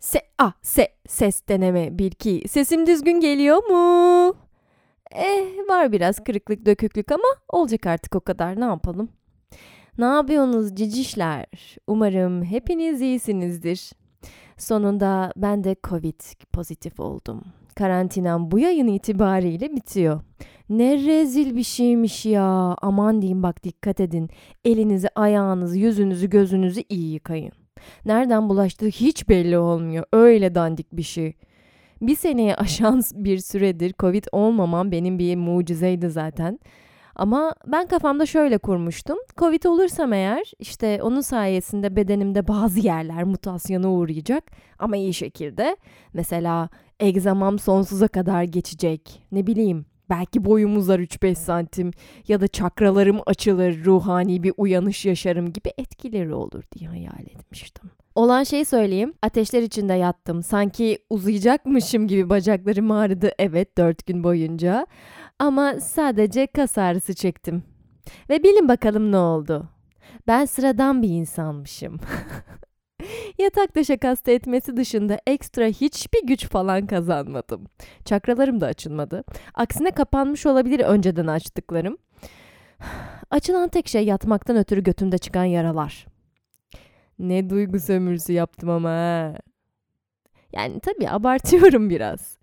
Se a se ses deneme bir iki. Sesim düzgün geliyor mu? Eh var biraz kırıklık döküklük ama olacak artık o kadar ne yapalım. Ne yapıyorsunuz cicişler? Umarım hepiniz iyisinizdir. Sonunda ben de Covid pozitif oldum. Karantinam bu yayın itibariyle bitiyor. Ne rezil bir şeymiş ya. Aman diyeyim bak dikkat edin. Elinizi, ayağınızı, yüzünüzü, gözünüzü iyi yıkayın. Nereden bulaştığı hiç belli olmuyor. Öyle dandik bir şey. Bir seneye aşan bir süredir Covid olmamam benim bir mucizeydi zaten. Ama ben kafamda şöyle kurmuştum. Covid olursam eğer işte onun sayesinde bedenimde bazı yerler mutasyona uğrayacak ama iyi şekilde. Mesela egzamam sonsuza kadar geçecek. Ne bileyim belki boyum uzar 3-5 santim ya da çakralarım açılır, ruhani bir uyanış yaşarım gibi etkileri olur diye hayal etmiştim. Olan şeyi söyleyeyim. Ateşler içinde yattım. Sanki uzayacakmışım gibi bacaklarım ağrıdı. Evet 4 gün boyunca. Ama sadece kas ağrısı çektim. Ve bilin bakalım ne oldu. Ben sıradan bir insanmışım. Yatak döşek hasta etmesi dışında ekstra hiçbir güç falan kazanmadım. Çakralarım da açılmadı. Aksine kapanmış olabilir önceden açtıklarım. Açılan tek şey yatmaktan ötürü götümde çıkan yaralar. Ne duygu sömürüsü yaptım ama ha. Yani tabii abartıyorum biraz.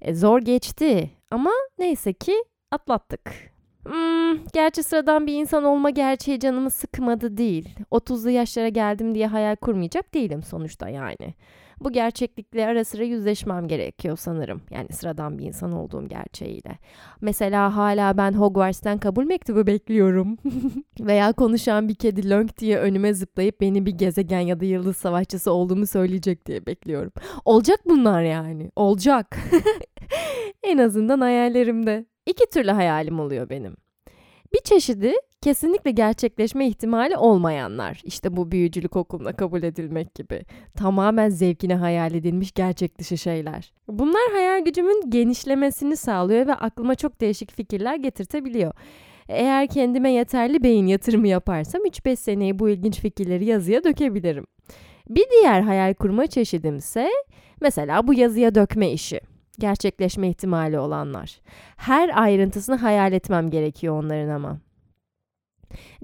E, zor geçti ama neyse ki atlattık. Hmm, gerçi sıradan bir insan olma gerçeği canımı sıkmadı değil. 30'lu yaşlara geldim diye hayal kurmayacak değilim sonuçta yani. Bu gerçeklikle ara sıra yüzleşmem gerekiyor sanırım. Yani sıradan bir insan olduğum gerçeğiyle. Mesela hala ben Hogwarts'tan kabul mektubu bekliyorum. Veya konuşan bir kedi lönk diye önüme zıplayıp beni bir gezegen ya da yıldız savaşçısı olduğumu söyleyecek diye bekliyorum. Olacak bunlar yani. Olacak. en azından hayallerimde. İki türlü hayalim oluyor benim. Bir çeşidi kesinlikle gerçekleşme ihtimali olmayanlar. İşte bu büyücülük okuluna kabul edilmek gibi. Tamamen zevkine hayal edilmiş gerçek dışı şeyler. Bunlar hayal gücümün genişlemesini sağlıyor ve aklıma çok değişik fikirler getirtebiliyor. Eğer kendime yeterli beyin yatırımı yaparsam 3-5 seneyi bu ilginç fikirleri yazıya dökebilirim. Bir diğer hayal kurma çeşidimse mesela bu yazıya dökme işi gerçekleşme ihtimali olanlar. Her ayrıntısını hayal etmem gerekiyor onların ama.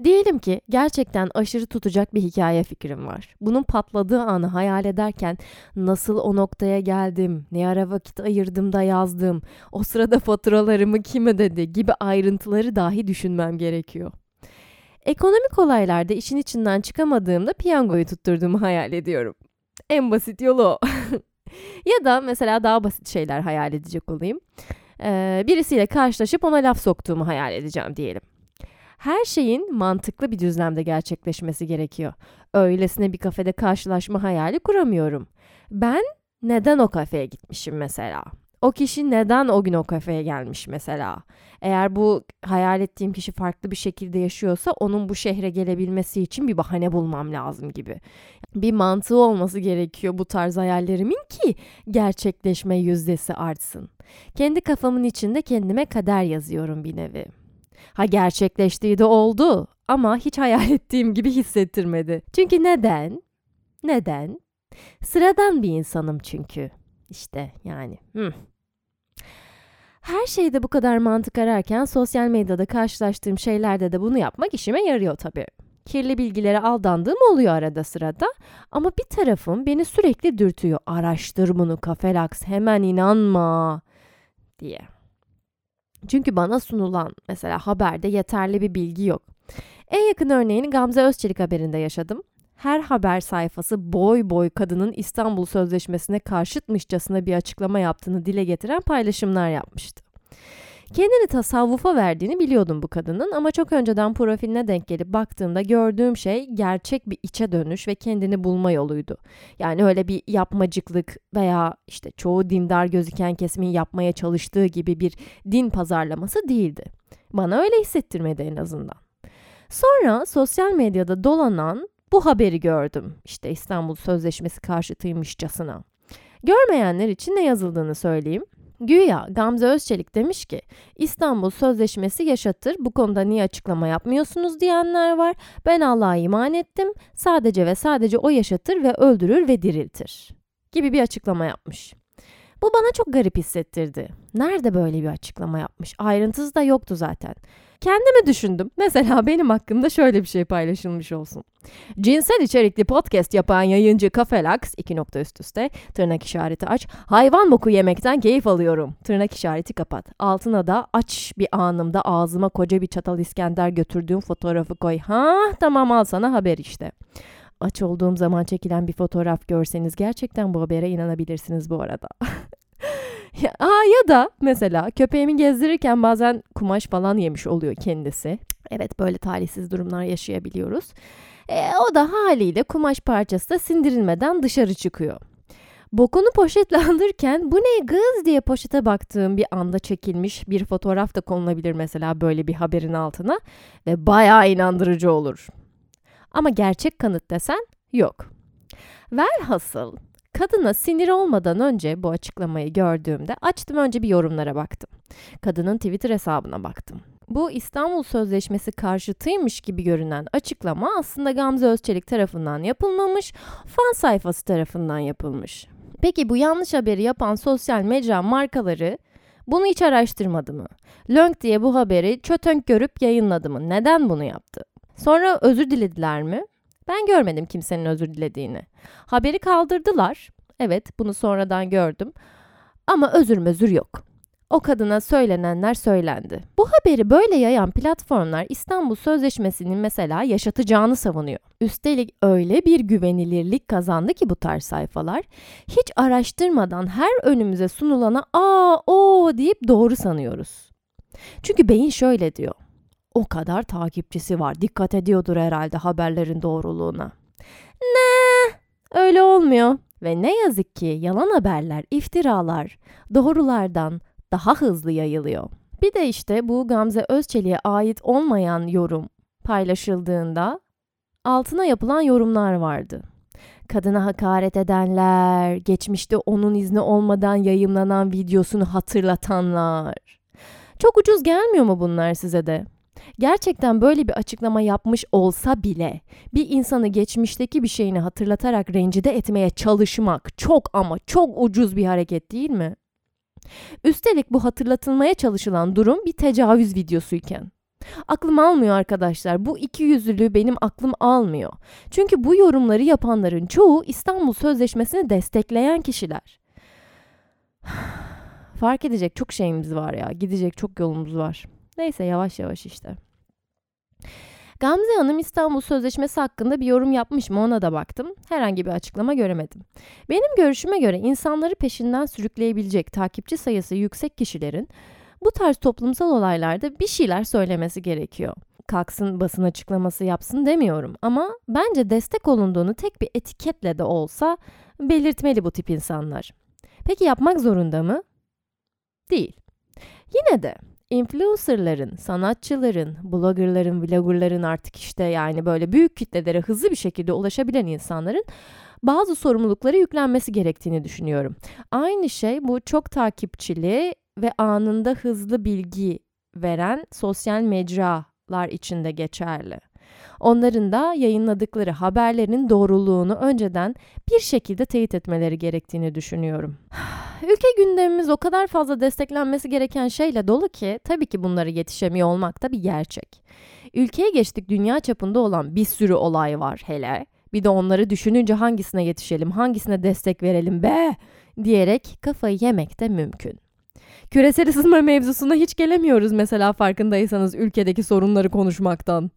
Diyelim ki gerçekten aşırı tutacak bir hikaye fikrim var. Bunun patladığı anı hayal ederken nasıl o noktaya geldim, ne ara vakit ayırdım da yazdım, o sırada faturalarımı kim ödedi gibi ayrıntıları dahi düşünmem gerekiyor. Ekonomik olaylarda işin içinden çıkamadığımda piyangoyu tutturduğumu hayal ediyorum. En basit yolu o. ya da mesela daha basit şeyler hayal edecek olayım. Ee, birisiyle karşılaşıp ona laf soktuğumu hayal edeceğim diyelim. Her şeyin mantıklı bir düzlemde gerçekleşmesi gerekiyor. Öylesine bir kafede karşılaşma hayali kuramıyorum. Ben neden o kafeye gitmişim mesela? O kişi neden o gün o kafeye gelmiş mesela? Eğer bu hayal ettiğim kişi farklı bir şekilde yaşıyorsa onun bu şehre gelebilmesi için bir bahane bulmam lazım gibi. Bir mantığı olması gerekiyor bu tarz hayallerimin ki gerçekleşme yüzdesi artsın. Kendi kafamın içinde kendime kader yazıyorum bir nevi. Ha gerçekleştiği de oldu ama hiç hayal ettiğim gibi hissettirmedi. Çünkü neden? Neden? Sıradan bir insanım çünkü. İşte yani. Hmm. Her şeyde bu kadar mantık ararken sosyal medyada karşılaştığım şeylerde de bunu yapmak işime yarıyor tabii. Kirli bilgilere aldandığım oluyor arada sırada ama bir tarafım beni sürekli dürtüyor. Araştır bunu kafelaks hemen inanma diye. Çünkü bana sunulan mesela haberde yeterli bir bilgi yok. En yakın örneğini Gamze Özçelik haberinde yaşadım her haber sayfası boy boy kadının İstanbul Sözleşmesi'ne karşıtmışçasına bir açıklama yaptığını dile getiren paylaşımlar yapmıştı. Kendini tasavvufa verdiğini biliyordum bu kadının ama çok önceden profiline denk gelip baktığımda gördüğüm şey gerçek bir içe dönüş ve kendini bulma yoluydu. Yani öyle bir yapmacıklık veya işte çoğu dindar gözüken kesimin yapmaya çalıştığı gibi bir din pazarlaması değildi. Bana öyle hissettirmedi en azından. Sonra sosyal medyada dolanan bu haberi gördüm. İşte İstanbul Sözleşmesi karşıtıymışçasına. Görmeyenler için ne yazıldığını söyleyeyim. Güya Gamze Özçelik demiş ki İstanbul Sözleşmesi yaşatır bu konuda niye açıklama yapmıyorsunuz diyenler var. Ben Allah'a iman ettim sadece ve sadece o yaşatır ve öldürür ve diriltir gibi bir açıklama yapmış. Bu bana çok garip hissettirdi. Nerede böyle bir açıklama yapmış? Ayrıntısı da yoktu zaten. Kendimi düşündüm. Mesela benim hakkımda şöyle bir şey paylaşılmış olsun. Cinsel içerikli podcast yapan yayıncı Kafelax, iki nokta üst üste, tırnak işareti aç, hayvan boku yemekten keyif alıyorum, tırnak işareti kapat. Altına da aç bir anımda ağzıma koca bir çatal İskender götürdüğüm fotoğrafı koy. Ha tamam al sana haber işte. Aç olduğum zaman çekilen bir fotoğraf görseniz gerçekten bu habere inanabilirsiniz bu arada. ya, aa, ya da mesela köpeğimi gezdirirken bazen kumaş falan yemiş oluyor kendisi. Evet böyle talihsiz durumlar yaşayabiliyoruz. E, o da haliyle kumaş parçası da sindirilmeden dışarı çıkıyor. Bokunu poşetle alırken bu ne kız diye poşete baktığım bir anda çekilmiş bir fotoğraf da konulabilir mesela böyle bir haberin altına ve bayağı inandırıcı olur. Ama gerçek kanıt desen yok. Velhasıl kadına sinir olmadan önce bu açıklamayı gördüğümde açtım önce bir yorumlara baktım. Kadının Twitter hesabına baktım. Bu İstanbul Sözleşmesi karşıtıymış gibi görünen açıklama aslında Gamze Özçelik tarafından yapılmamış, fan sayfası tarafından yapılmış. Peki bu yanlış haberi yapan sosyal mecra markaları bunu hiç araştırmadı mı? Lönk diye bu haberi çötönk görüp yayınladı mı? Neden bunu yaptı? Sonra özür dilediler mi? Ben görmedim kimsenin özür dilediğini. Haberi kaldırdılar. Evet, bunu sonradan gördüm. Ama özür mözür yok. O kadına söylenenler söylendi. Bu haberi böyle yayan platformlar İstanbul Sözleşmesi'nin mesela yaşatacağını savunuyor. Üstelik öyle bir güvenilirlik kazandı ki bu tarz sayfalar hiç araştırmadan her önümüze sunulana aa o deyip doğru sanıyoruz. Çünkü beyin şöyle diyor. O kadar takipçisi var. Dikkat ediyordur herhalde haberlerin doğruluğuna. Ne? Öyle olmuyor. Ve ne yazık ki yalan haberler, iftiralar doğrulardan daha hızlı yayılıyor. Bir de işte bu Gamze Özçelik'e ait olmayan yorum paylaşıldığında altına yapılan yorumlar vardı. Kadına hakaret edenler, geçmişte onun izni olmadan yayımlanan videosunu hatırlatanlar. Çok ucuz gelmiyor mu bunlar size de? Gerçekten böyle bir açıklama yapmış olsa bile bir insanı geçmişteki bir şeyini hatırlatarak rencide etmeye çalışmak çok ama çok ucuz bir hareket değil mi? Üstelik bu hatırlatılmaya çalışılan durum bir tecavüz videosuyken. Aklım almıyor arkadaşlar. Bu iki yüzlülüğü benim aklım almıyor. Çünkü bu yorumları yapanların çoğu İstanbul Sözleşmesi'ni destekleyen kişiler. Fark edecek çok şeyimiz var ya. Gidecek çok yolumuz var. Neyse yavaş yavaş işte. Gamze Hanım İstanbul Sözleşmesi hakkında bir yorum yapmış mı ona da baktım. Herhangi bir açıklama göremedim. Benim görüşüme göre insanları peşinden sürükleyebilecek takipçi sayısı yüksek kişilerin bu tarz toplumsal olaylarda bir şeyler söylemesi gerekiyor. Kalksın basın açıklaması yapsın demiyorum ama bence destek olunduğunu tek bir etiketle de olsa belirtmeli bu tip insanlar. Peki yapmak zorunda mı? Değil. Yine de influencerların, sanatçıların, bloggerların, vloggerların artık işte yani böyle büyük kitlelere hızlı bir şekilde ulaşabilen insanların bazı sorumlulukları yüklenmesi gerektiğini düşünüyorum. Aynı şey bu çok takipçili ve anında hızlı bilgi veren sosyal mecralar için de geçerli. Onların da yayınladıkları haberlerin doğruluğunu önceden bir şekilde teyit etmeleri gerektiğini düşünüyorum. Ülke gündemimiz o kadar fazla desteklenmesi gereken şeyle dolu ki tabii ki bunlara yetişemiyor olmak da bir gerçek. Ülkeye geçtik dünya çapında olan bir sürü olay var hele. Bir de onları düşününce hangisine yetişelim, hangisine destek verelim be diyerek kafayı yemek de mümkün. Küresel ısınma mevzusuna hiç gelemiyoruz mesela farkındaysanız ülkedeki sorunları konuşmaktan.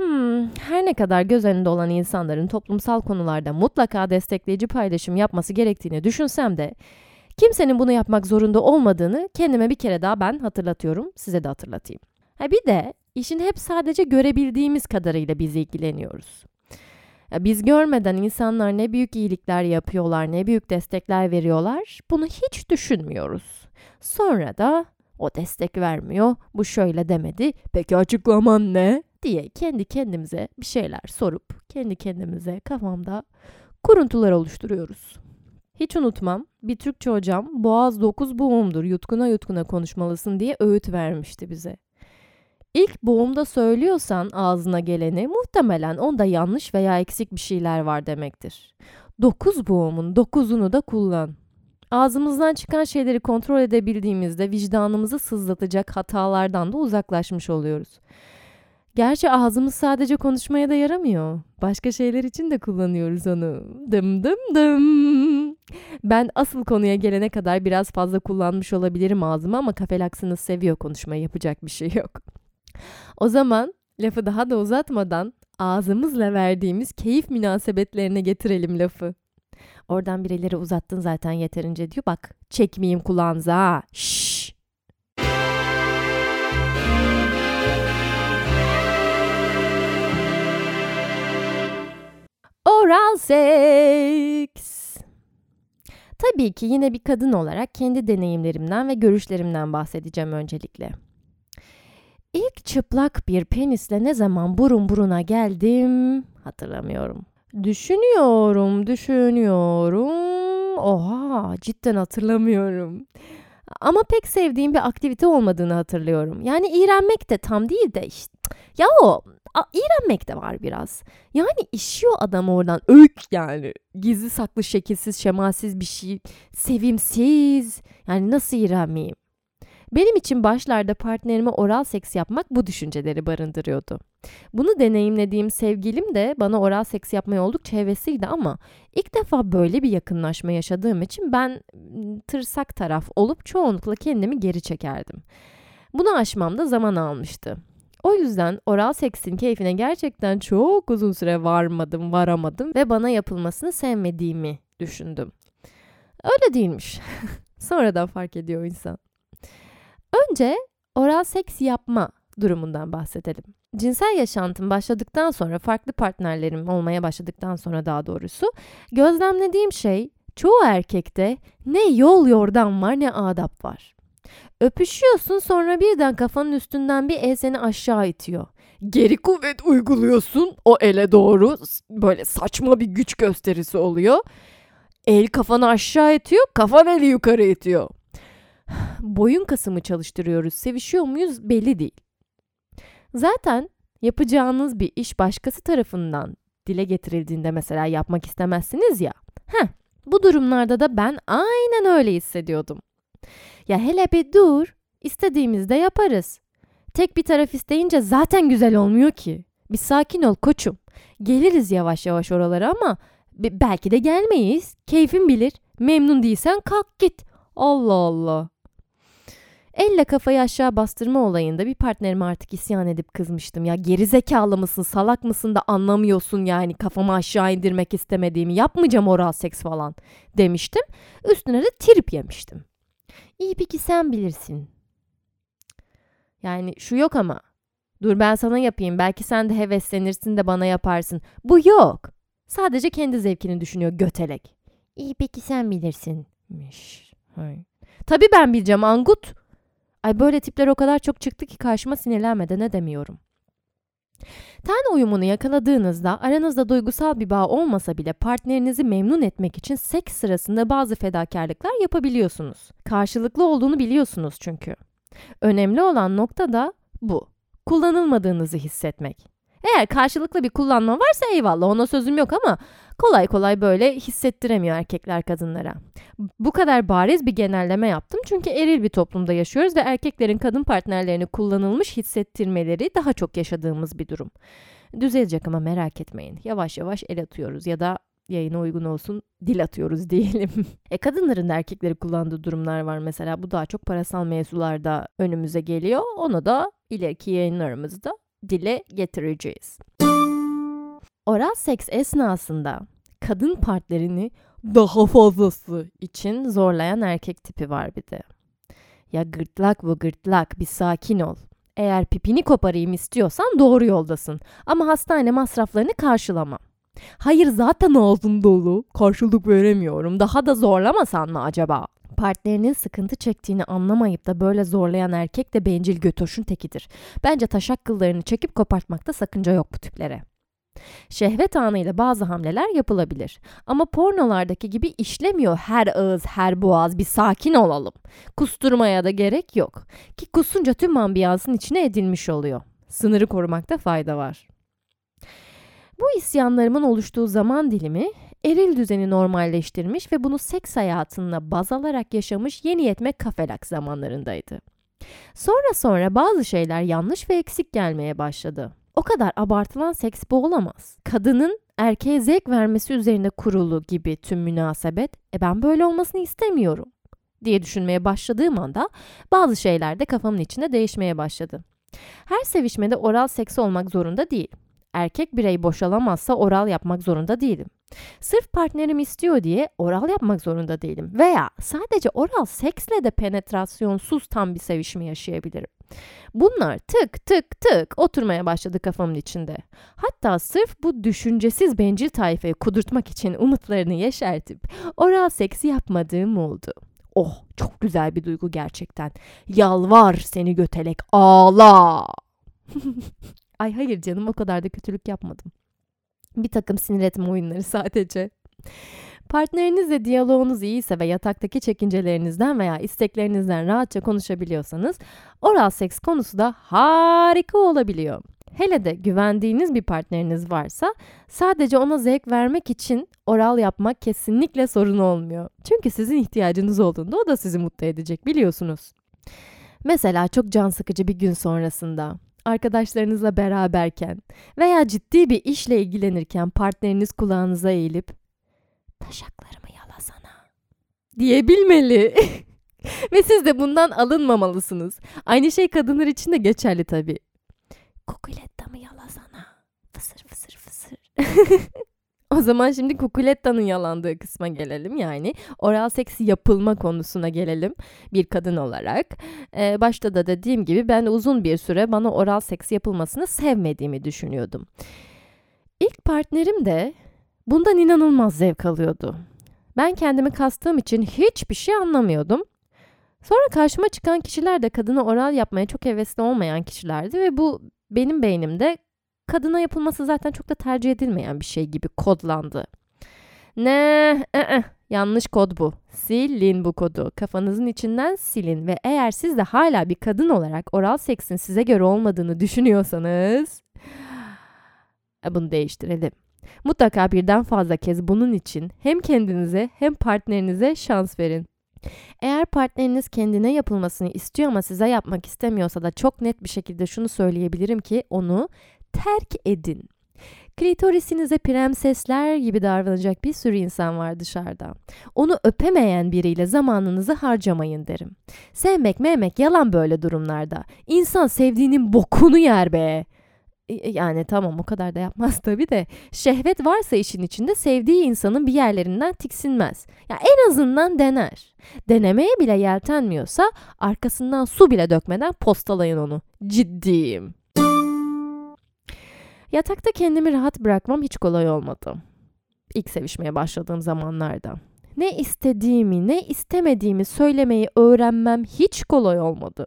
Hmm, her ne kadar göz önünde olan insanların toplumsal konularda mutlaka destekleyici paylaşım yapması gerektiğini düşünsem de kimsenin bunu yapmak zorunda olmadığını kendime bir kere daha ben hatırlatıyorum, size de hatırlatayım. Ha bir de işin hep sadece görebildiğimiz kadarıyla biz ilgileniyoruz. Ya biz görmeden insanlar ne büyük iyilikler yapıyorlar, ne büyük destekler veriyorlar, bunu hiç düşünmüyoruz. Sonra da o destek vermiyor, bu şöyle demedi, peki açıklaman ne? Diye kendi kendimize bir şeyler sorup kendi kendimize kafamda kuruntular oluşturuyoruz. Hiç unutmam bir Türkçe hocam boğaz dokuz boğumdur yutkuna yutkuna konuşmalısın diye öğüt vermişti bize. İlk boğumda söylüyorsan ağzına geleni muhtemelen onda yanlış veya eksik bir şeyler var demektir. Dokuz boğumun dokuzunu da kullan. Ağzımızdan çıkan şeyleri kontrol edebildiğimizde vicdanımızı sızlatacak hatalardan da uzaklaşmış oluyoruz. Gerçi ağzımız sadece konuşmaya da yaramıyor. Başka şeyler için de kullanıyoruz onu. Dım dım dım. Ben asıl konuya gelene kadar biraz fazla kullanmış olabilirim ağzımı ama kafelaksınız seviyor konuşmayı yapacak bir şey yok. O zaman lafı daha da uzatmadan ağzımızla verdiğimiz keyif münasebetlerine getirelim lafı. Oradan birileri uzattın zaten yeterince diyor. Bak çekmeyeyim kulağınıza ha. Şşş. Oral seks. Tabii ki yine bir kadın olarak kendi deneyimlerimden ve görüşlerimden bahsedeceğim öncelikle. İlk çıplak bir penisle ne zaman burun buruna geldim hatırlamıyorum. Düşünüyorum, düşünüyorum. Oha, cidden hatırlamıyorum. Ama pek sevdiğim bir aktivite olmadığını hatırlıyorum. Yani iğrenmek de tam değil de işte. Ya o a, iğrenmek de var biraz. Yani işiyor adam oradan ök yani. Gizli saklı şekilsiz şemalsiz bir şey. Sevimsiz. Yani nasıl iğrenmeyeyim? Benim için başlarda partnerime oral seks yapmak bu düşünceleri barındırıyordu. Bunu deneyimlediğim sevgilim de bana oral seks yapmaya oldukça hevesliydi ama ilk defa böyle bir yakınlaşma yaşadığım için ben tırsak taraf olup çoğunlukla kendimi geri çekerdim. Bunu aşmam da zaman almıştı. O yüzden oral seksin keyfine gerçekten çok uzun süre varmadım, varamadım ve bana yapılmasını sevmediğimi düşündüm. Öyle değilmiş. Sonradan fark ediyor insan. Önce oral seks yapma durumundan bahsedelim. Cinsel yaşantım başladıktan sonra farklı partnerlerim olmaya başladıktan sonra daha doğrusu gözlemlediğim şey çoğu erkekte ne yol yordam var ne adap var. Öpüşüyorsun sonra birden kafanın üstünden bir el seni aşağı itiyor. Geri kuvvet uyguluyorsun o ele doğru böyle saçma bir güç gösterisi oluyor. El kafanı aşağı itiyor kafan eli yukarı itiyor boyun kasımı çalıştırıyoruz, sevişiyor muyuz belli değil. Zaten yapacağınız bir iş başkası tarafından dile getirildiğinde mesela yapmak istemezsiniz ya. Heh, bu durumlarda da ben aynen öyle hissediyordum. Ya hele bir dur, istediğimizde yaparız. Tek bir taraf isteyince zaten güzel olmuyor ki. Bir sakin ol koçum. Geliriz yavaş yavaş oralara ama belki de gelmeyiz. Keyfin bilir. Memnun değilsen kalk git. Allah Allah. Elle kafayı aşağı bastırma olayında bir partnerime artık isyan edip kızmıştım. Ya geri zekalı mısın, salak mısın da anlamıyorsun yani kafamı aşağı indirmek istemediğimi. Yapmayacağım oral seks falan demiştim. Üstüne de trip yemiştim. İyi peki sen bilirsin. Yani şu yok ama. Dur ben sana yapayım. Belki sen de heveslenirsin de bana yaparsın. Bu yok. Sadece kendi zevkini düşünüyor götelek. İyi peki sen bilirsin. Hay. Tabii ben bileceğim Angut. Ay böyle tipler o kadar çok çıktı ki karşıma sinirlenmeden ne demiyorum. Ten uyumunu yakaladığınızda aranızda duygusal bir bağ olmasa bile partnerinizi memnun etmek için seks sırasında bazı fedakarlıklar yapabiliyorsunuz. Karşılıklı olduğunu biliyorsunuz çünkü. Önemli olan nokta da bu. Kullanılmadığınızı hissetmek. Eğer karşılıklı bir kullanma varsa eyvallah ona sözüm yok ama kolay kolay böyle hissettiremiyor erkekler kadınlara. Bu kadar bariz bir genelleme yaptım çünkü eril bir toplumda yaşıyoruz ve erkeklerin kadın partnerlerini kullanılmış hissettirmeleri daha çok yaşadığımız bir durum. Düzelecek ama merak etmeyin. Yavaş yavaş el atıyoruz ya da yayına uygun olsun dil atıyoruz diyelim. e kadınların da erkekleri kullandığı durumlar var mesela. Bu daha çok parasal mevzularda önümüze geliyor. Onu da ileriki yayınlarımızda dile getireceğiz. Oral seks esnasında kadın partnerini daha fazlası için zorlayan erkek tipi var bir de. Ya gırtlak bu gırtlak bir sakin ol. Eğer pipini koparayım istiyorsan doğru yoldasın. Ama hastane masraflarını karşılamam. Hayır zaten ağzım dolu. Karşılık veremiyorum. Daha da zorlamasan mı acaba? Partnerinin sıkıntı çektiğini anlamayıp da böyle zorlayan erkek de bencil götoşun tekidir. Bence taşak kıllarını çekip kopartmakta sakınca yok bu tiplere. Şehvet anıyla bazı hamleler yapılabilir. Ama pornolardaki gibi işlemiyor her ağız her boğaz bir sakin olalım. Kusturmaya da gerek yok. Ki kusunca tüm ambiyansın içine edilmiş oluyor. Sınırı korumakta fayda var. Bu isyanlarımın oluştuğu zaman dilimi eril düzeni normalleştirmiş ve bunu seks hayatına baz alarak yaşamış yeni yetme kafelak zamanlarındaydı. Sonra sonra bazı şeyler yanlış ve eksik gelmeye başladı. O kadar abartılan seks bu olamaz. Kadının erkeğe zevk vermesi üzerine kurulu gibi tüm münasebet, e ben böyle olmasını istemiyorum diye düşünmeye başladığım anda bazı şeyler de kafamın içinde değişmeye başladı. Her sevişmede oral seks olmak zorunda değil. Erkek birey boşalamazsa oral yapmak zorunda değilim. Sırf partnerim istiyor diye oral yapmak zorunda değilim. Veya sadece oral seksle de penetrasyonsuz tam bir sevişme yaşayabilirim. Bunlar tık tık tık oturmaya başladı kafamın içinde. Hatta sırf bu düşüncesiz bencil tayfayı kudurtmak için umutlarını yeşertip oral seksi yapmadığım oldu. Oh çok güzel bir duygu gerçekten. Yalvar seni götelek ağla. Ay hayır canım o kadar da kötülük yapmadım. Bir takım sinir etme oyunları sadece. Partnerinizle diyaloğunuz iyiyse ve yataktaki çekincelerinizden veya isteklerinizden rahatça konuşabiliyorsanız oral seks konusu da harika olabiliyor. Hele de güvendiğiniz bir partneriniz varsa sadece ona zevk vermek için oral yapmak kesinlikle sorun olmuyor. Çünkü sizin ihtiyacınız olduğunda o da sizi mutlu edecek biliyorsunuz. Mesela çok can sıkıcı bir gün sonrasında arkadaşlarınızla beraberken veya ciddi bir işle ilgilenirken partneriniz kulağınıza eğilip taşaklarımı yalasana diyebilmeli. Ve siz de bundan alınmamalısınız. Aynı şey kadınlar için de geçerli tabii. Kukulettamı yalasana. Fısır fısır fısır. o zaman şimdi kukulettanın yalandığı kısma gelelim. Yani oral seks yapılma konusuna gelelim bir kadın olarak. Ee, başta da dediğim gibi ben uzun bir süre bana oral seks yapılmasını sevmediğimi düşünüyordum. İlk partnerim de bundan inanılmaz zevk alıyordu. Ben kendimi kastığım için hiçbir şey anlamıyordum. Sonra karşıma çıkan kişiler de kadına oral yapmaya çok hevesli olmayan kişilerdi ve bu benim beynimde kadına yapılması zaten çok da tercih edilmeyen bir şey gibi kodlandı. Ne? E-e. Yanlış kod bu. Silin bu kodu. Kafanızın içinden silin ve eğer siz de hala bir kadın olarak oral seksin size göre olmadığını düşünüyorsanız e, bunu değiştirelim. Mutlaka birden fazla kez bunun için hem kendinize hem partnerinize şans verin. Eğer partneriniz kendine yapılmasını istiyor ama size yapmak istemiyorsa da çok net bir şekilde şunu söyleyebilirim ki onu terk edin. Klitorisinize prensesler gibi davranacak bir sürü insan var dışarıda. Onu öpemeyen biriyle zamanınızı harcamayın derim. Sevmek mehmek yalan böyle durumlarda. İnsan sevdiğinin bokunu yer be. Yani tamam o kadar da yapmaz tabii de şehvet varsa işin içinde sevdiği insanın bir yerlerinden tiksinmez. Ya en azından dener. Denemeye bile yeltenmiyorsa arkasından su bile dökmeden postalayın onu. Ciddiyim. Yatakta kendimi rahat bırakmam hiç kolay olmadı. İlk sevişmeye başladığım zamanlarda. Ne istediğimi, ne istemediğimi söylemeyi öğrenmem hiç kolay olmadı.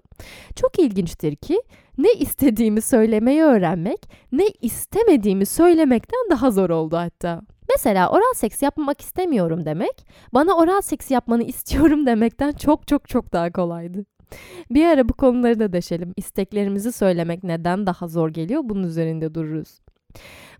Çok ilginçtir ki ne istediğimi söylemeyi öğrenmek, ne istemediğimi söylemekten daha zor oldu hatta. Mesela oral seks yapmak istemiyorum demek, bana oral seks yapmanı istiyorum demekten çok çok çok daha kolaydı. Bir ara bu konuları da deşelim. İsteklerimizi söylemek neden daha zor geliyor bunun üzerinde dururuz.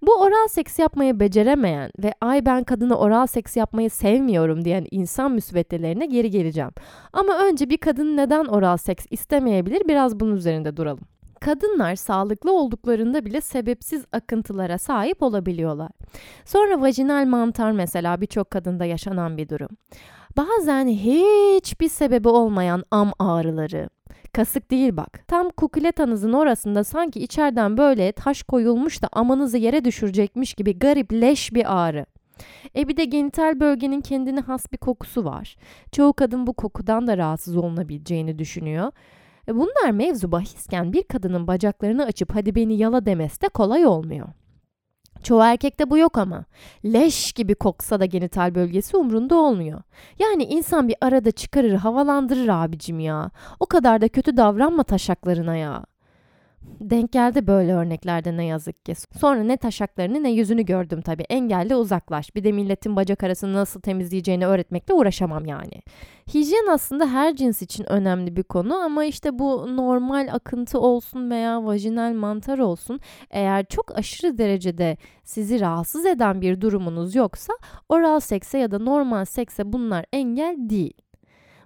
Bu oral seks yapmayı beceremeyen ve ay ben kadına oral seks yapmayı sevmiyorum diyen insan müsveddelerine geri geleceğim. Ama önce bir kadın neden oral seks istemeyebilir biraz bunun üzerinde duralım. Kadınlar sağlıklı olduklarında bile sebepsiz akıntılara sahip olabiliyorlar. Sonra vajinal mantar mesela birçok kadında yaşanan bir durum. Bazen hiçbir sebebi olmayan am ağrıları, Kasık değil bak. Tam kukuletanızın orasında sanki içeriden böyle taş koyulmuş da amanızı yere düşürecekmiş gibi garip leş bir ağrı. E bir de genital bölgenin kendine has bir kokusu var. Çoğu kadın bu kokudan da rahatsız olunabileceğini düşünüyor. E bunlar mevzu bahisken bir kadının bacaklarını açıp hadi beni yala demesi de kolay olmuyor. Çoğu erkekte bu yok ama. Leş gibi koksa da genital bölgesi umrunda olmuyor. Yani insan bir arada çıkarır havalandırır abicim ya. O kadar da kötü davranma taşaklarına ya. Denk geldi böyle örneklerde ne yazık ki. Sonra ne taşaklarını ne yüzünü gördüm tabii. Engelle uzaklaş. Bir de milletin bacak arasını nasıl temizleyeceğini öğretmekle uğraşamam yani. Hijyen aslında her cins için önemli bir konu ama işte bu normal akıntı olsun veya vajinal mantar olsun eğer çok aşırı derecede sizi rahatsız eden bir durumunuz yoksa oral sekse ya da normal sekse bunlar engel değil.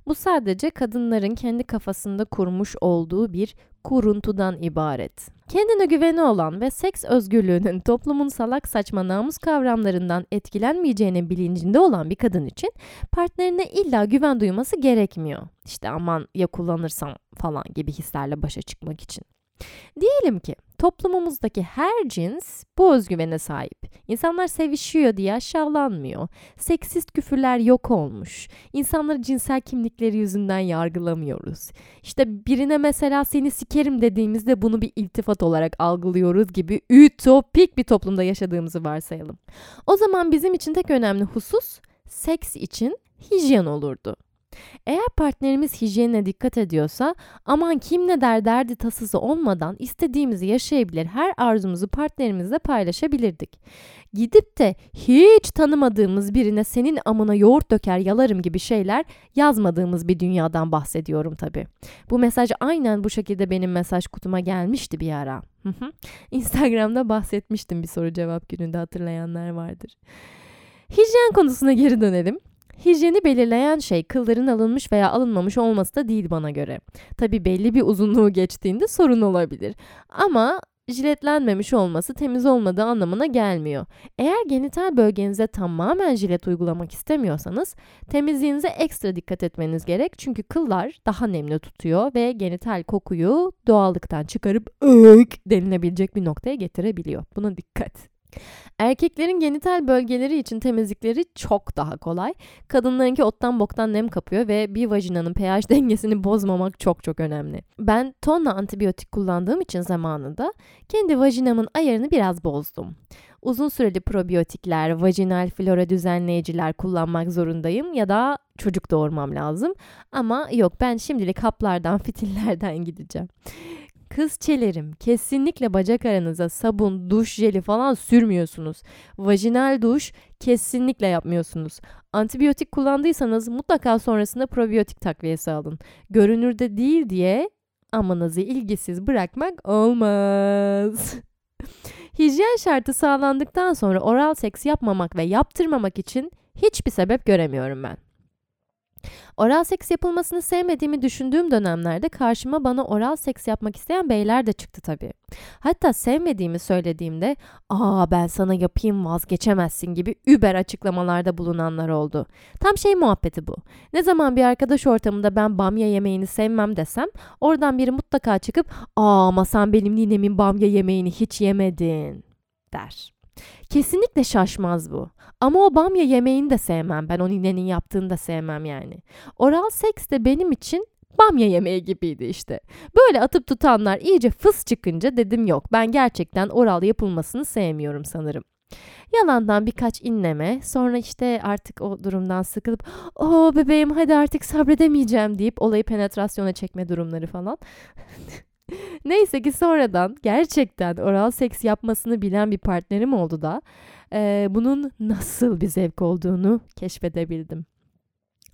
Bu sadece kadınların kendi kafasında kurmuş olduğu bir kuruntudan ibaret. Kendine güveni olan ve seks özgürlüğünün toplumun salak saçma namus kavramlarından etkilenmeyeceğinin bilincinde olan bir kadın için partnerine illa güven duyması gerekmiyor. İşte aman ya kullanırsam falan gibi hislerle başa çıkmak için. Diyelim ki toplumumuzdaki her cins bu özgüvene sahip. İnsanlar sevişiyor diye aşağılanmıyor. Seksist küfürler yok olmuş. İnsanları cinsel kimlikleri yüzünden yargılamıyoruz. İşte birine mesela seni sikerim dediğimizde bunu bir iltifat olarak algılıyoruz gibi ütopik bir toplumda yaşadığımızı varsayalım. O zaman bizim için tek önemli husus seks için hijyen olurdu. Eğer partnerimiz hijyenine dikkat ediyorsa aman kim ne der derdi tasası olmadan istediğimizi yaşayabilir her arzumuzu partnerimizle paylaşabilirdik. Gidip de hiç tanımadığımız birine senin amına yoğurt döker yalarım gibi şeyler yazmadığımız bir dünyadan bahsediyorum tabi. Bu mesaj aynen bu şekilde benim mesaj kutuma gelmişti bir ara. Instagram'da bahsetmiştim bir soru cevap gününde hatırlayanlar vardır. Hijyen konusuna geri dönelim. Hijyeni belirleyen şey kılların alınmış veya alınmamış olması da değil bana göre. Tabi belli bir uzunluğu geçtiğinde sorun olabilir. Ama jiletlenmemiş olması temiz olmadığı anlamına gelmiyor. Eğer genital bölgenize tamamen jilet uygulamak istemiyorsanız temizliğinize ekstra dikkat etmeniz gerek. Çünkü kıllar daha nemli tutuyor ve genital kokuyu doğallıktan çıkarıp ök denilebilecek bir noktaya getirebiliyor. Buna dikkat. Erkeklerin genital bölgeleri için temizlikleri çok daha kolay. Kadınlarınki ottan boktan nem kapıyor ve bir vajinanın pH dengesini bozmamak çok çok önemli. Ben tonla antibiyotik kullandığım için zamanında kendi vajinamın ayarını biraz bozdum. Uzun süreli probiyotikler, vajinal flora düzenleyiciler kullanmak zorundayım ya da çocuk doğurmam lazım. Ama yok ben şimdilik haplardan, fitillerden gideceğim. Kızçelerim kesinlikle bacak aranıza sabun, duş jeli falan sürmüyorsunuz. Vajinal duş kesinlikle yapmıyorsunuz. Antibiyotik kullandıysanız mutlaka sonrasında probiyotik takviyesi alın. Görünürde değil diye amanızı ilgisiz bırakmak olmaz. Hijyen şartı sağlandıktan sonra oral seks yapmamak ve yaptırmamak için hiçbir sebep göremiyorum ben. Oral seks yapılmasını sevmediğimi düşündüğüm dönemlerde karşıma bana oral seks yapmak isteyen beyler de çıktı tabii. Hatta sevmediğimi söylediğimde ''Aa ben sana yapayım vazgeçemezsin'' gibi über açıklamalarda bulunanlar oldu. Tam şey muhabbeti bu. Ne zaman bir arkadaş ortamında ben bamya yemeğini sevmem desem oradan biri mutlaka çıkıp ''Aa ama sen benim ninemin bamya yemeğini hiç yemedin'' der. Kesinlikle şaşmaz bu. Ama o bamya yemeğini de sevmem. Ben o ninenin yaptığını da sevmem yani. Oral seks de benim için bamya yemeği gibiydi işte. Böyle atıp tutanlar iyice fıs çıkınca dedim yok ben gerçekten oral yapılmasını sevmiyorum sanırım. Yalandan birkaç inleme sonra işte artık o durumdan sıkılıp o bebeğim hadi artık sabredemeyeceğim deyip olayı penetrasyona çekme durumları falan. Neyse ki sonradan gerçekten oral seks yapmasını bilen bir partnerim oldu da e, bunun nasıl bir zevk olduğunu keşfedebildim.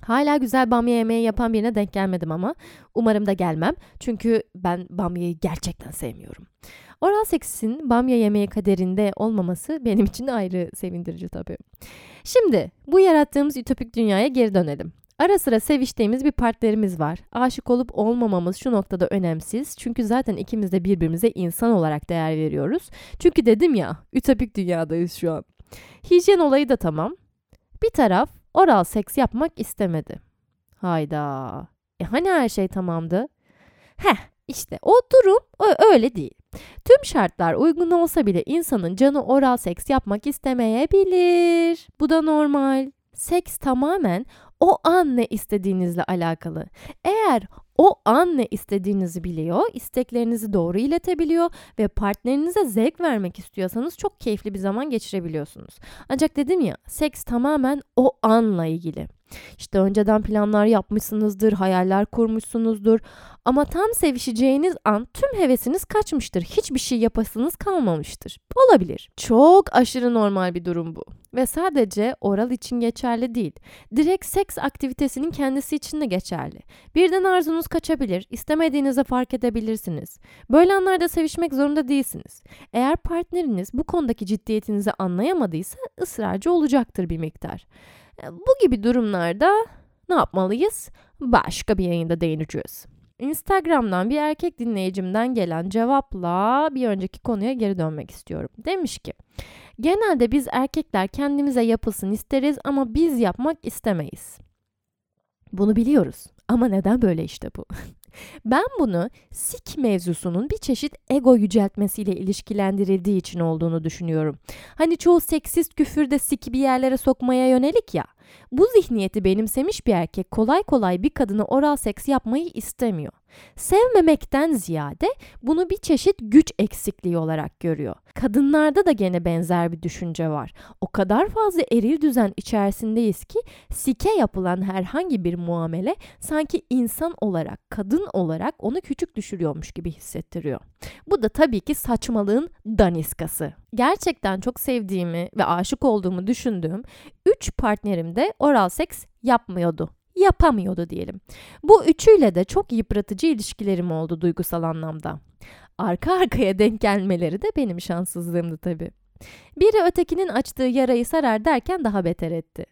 Hala güzel bamya yemeği yapan birine denk gelmedim ama umarım da gelmem. Çünkü ben bamyayı gerçekten sevmiyorum. Oral seksin bamya yemeği kaderinde olmaması benim için ayrı sevindirici tabii. Şimdi bu yarattığımız ütopik dünyaya geri dönelim. Ara sıra seviştiğimiz bir partnerimiz var. Aşık olup olmamamız şu noktada önemsiz. Çünkü zaten ikimiz de birbirimize insan olarak değer veriyoruz. Çünkü dedim ya, ütopik dünyadayız şu an. Hijyen olayı da tamam. Bir taraf oral seks yapmak istemedi. Hayda. E hani her şey tamamdı? Heh, işte o durum öyle değil. Tüm şartlar uygun olsa bile insanın canı oral seks yapmak istemeyebilir. Bu da normal. Seks tamamen o an ne istediğinizle alakalı. Eğer o an ne istediğinizi biliyor, isteklerinizi doğru iletebiliyor ve partnerinize zevk vermek istiyorsanız çok keyifli bir zaman geçirebiliyorsunuz. Ancak dedim ya, seks tamamen o anla ilgili. İşte önceden planlar yapmışsınızdır, hayaller kurmuşsunuzdur. Ama tam sevişeceğiniz an tüm hevesiniz kaçmıştır. Hiçbir şey yapasınız kalmamıştır. Olabilir. Çok aşırı normal bir durum bu. Ve sadece oral için geçerli değil. Direkt seks aktivitesinin kendisi için de geçerli. Birden arzunuz kaçabilir, istemediğinizi fark edebilirsiniz. Böyle anlarda sevişmek zorunda değilsiniz. Eğer partneriniz bu konudaki ciddiyetinizi anlayamadıysa ısrarcı olacaktır bir miktar. E, bu gibi durumlarda ne yapmalıyız? Başka bir yayında değineceğiz. Instagram'dan bir erkek dinleyicimden gelen cevapla bir önceki konuya geri dönmek istiyorum. Demiş ki, genelde biz erkekler kendimize yapılsın isteriz ama biz yapmak istemeyiz. Bunu biliyoruz ama neden böyle işte bu? Ben bunu sik mevzusunun bir çeşit ego yüceltmesiyle ilişkilendirildiği için olduğunu düşünüyorum. Hani çoğu seksist küfürde siki bir yerlere sokmaya yönelik ya. Bu zihniyeti benimsemiş bir erkek kolay kolay bir kadına oral seks yapmayı istemiyor. Sevmemekten ziyade bunu bir çeşit güç eksikliği olarak görüyor. Kadınlarda da gene benzer bir düşünce var. O kadar fazla eril düzen içerisindeyiz ki sike yapılan herhangi bir muamele sanki insan olarak, kadın olarak onu küçük düşürüyormuş gibi hissettiriyor. Bu da tabii ki saçmalığın daniskası. Gerçekten çok sevdiğimi ve aşık olduğumu düşündüğüm 3 partnerim de oral seks yapmıyordu yapamıyordu diyelim. Bu üçüyle de çok yıpratıcı ilişkilerim oldu duygusal anlamda. Arka arkaya denk gelmeleri de benim şanssızlığımdı tabii. Biri ötekinin açtığı yarayı sarar derken daha beter etti.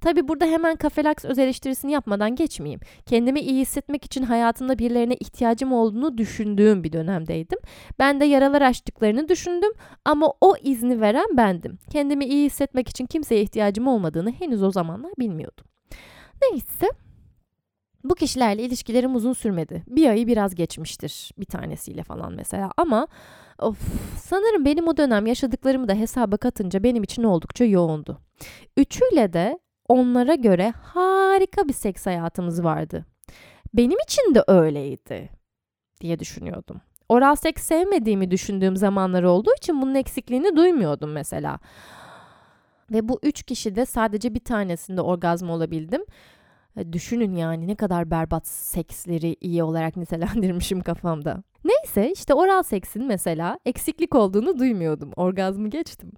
Tabi burada hemen kafelaks öz eleştirisini yapmadan geçmeyeyim. Kendimi iyi hissetmek için hayatımda birilerine ihtiyacım olduğunu düşündüğüm bir dönemdeydim. Ben de yaralar açtıklarını düşündüm ama o izni veren bendim. Kendimi iyi hissetmek için kimseye ihtiyacım olmadığını henüz o zamanlar bilmiyordum. Neyse. Bu kişilerle ilişkilerim uzun sürmedi. Bir ayı biraz geçmiştir bir tanesiyle falan mesela ama of, sanırım benim o dönem yaşadıklarımı da hesaba katınca benim için oldukça yoğundu. Üçüyle de onlara göre harika bir seks hayatımız vardı. Benim için de öyleydi diye düşünüyordum. Oral seks sevmediğimi düşündüğüm zamanlar olduğu için bunun eksikliğini duymuyordum mesela. Ve bu üç kişide sadece bir tanesinde orgazm olabildim. E, düşünün yani ne kadar berbat seksleri iyi olarak nitelendirmişim kafamda. Neyse işte oral seksin mesela eksiklik olduğunu duymuyordum. Orgazmı geçtim.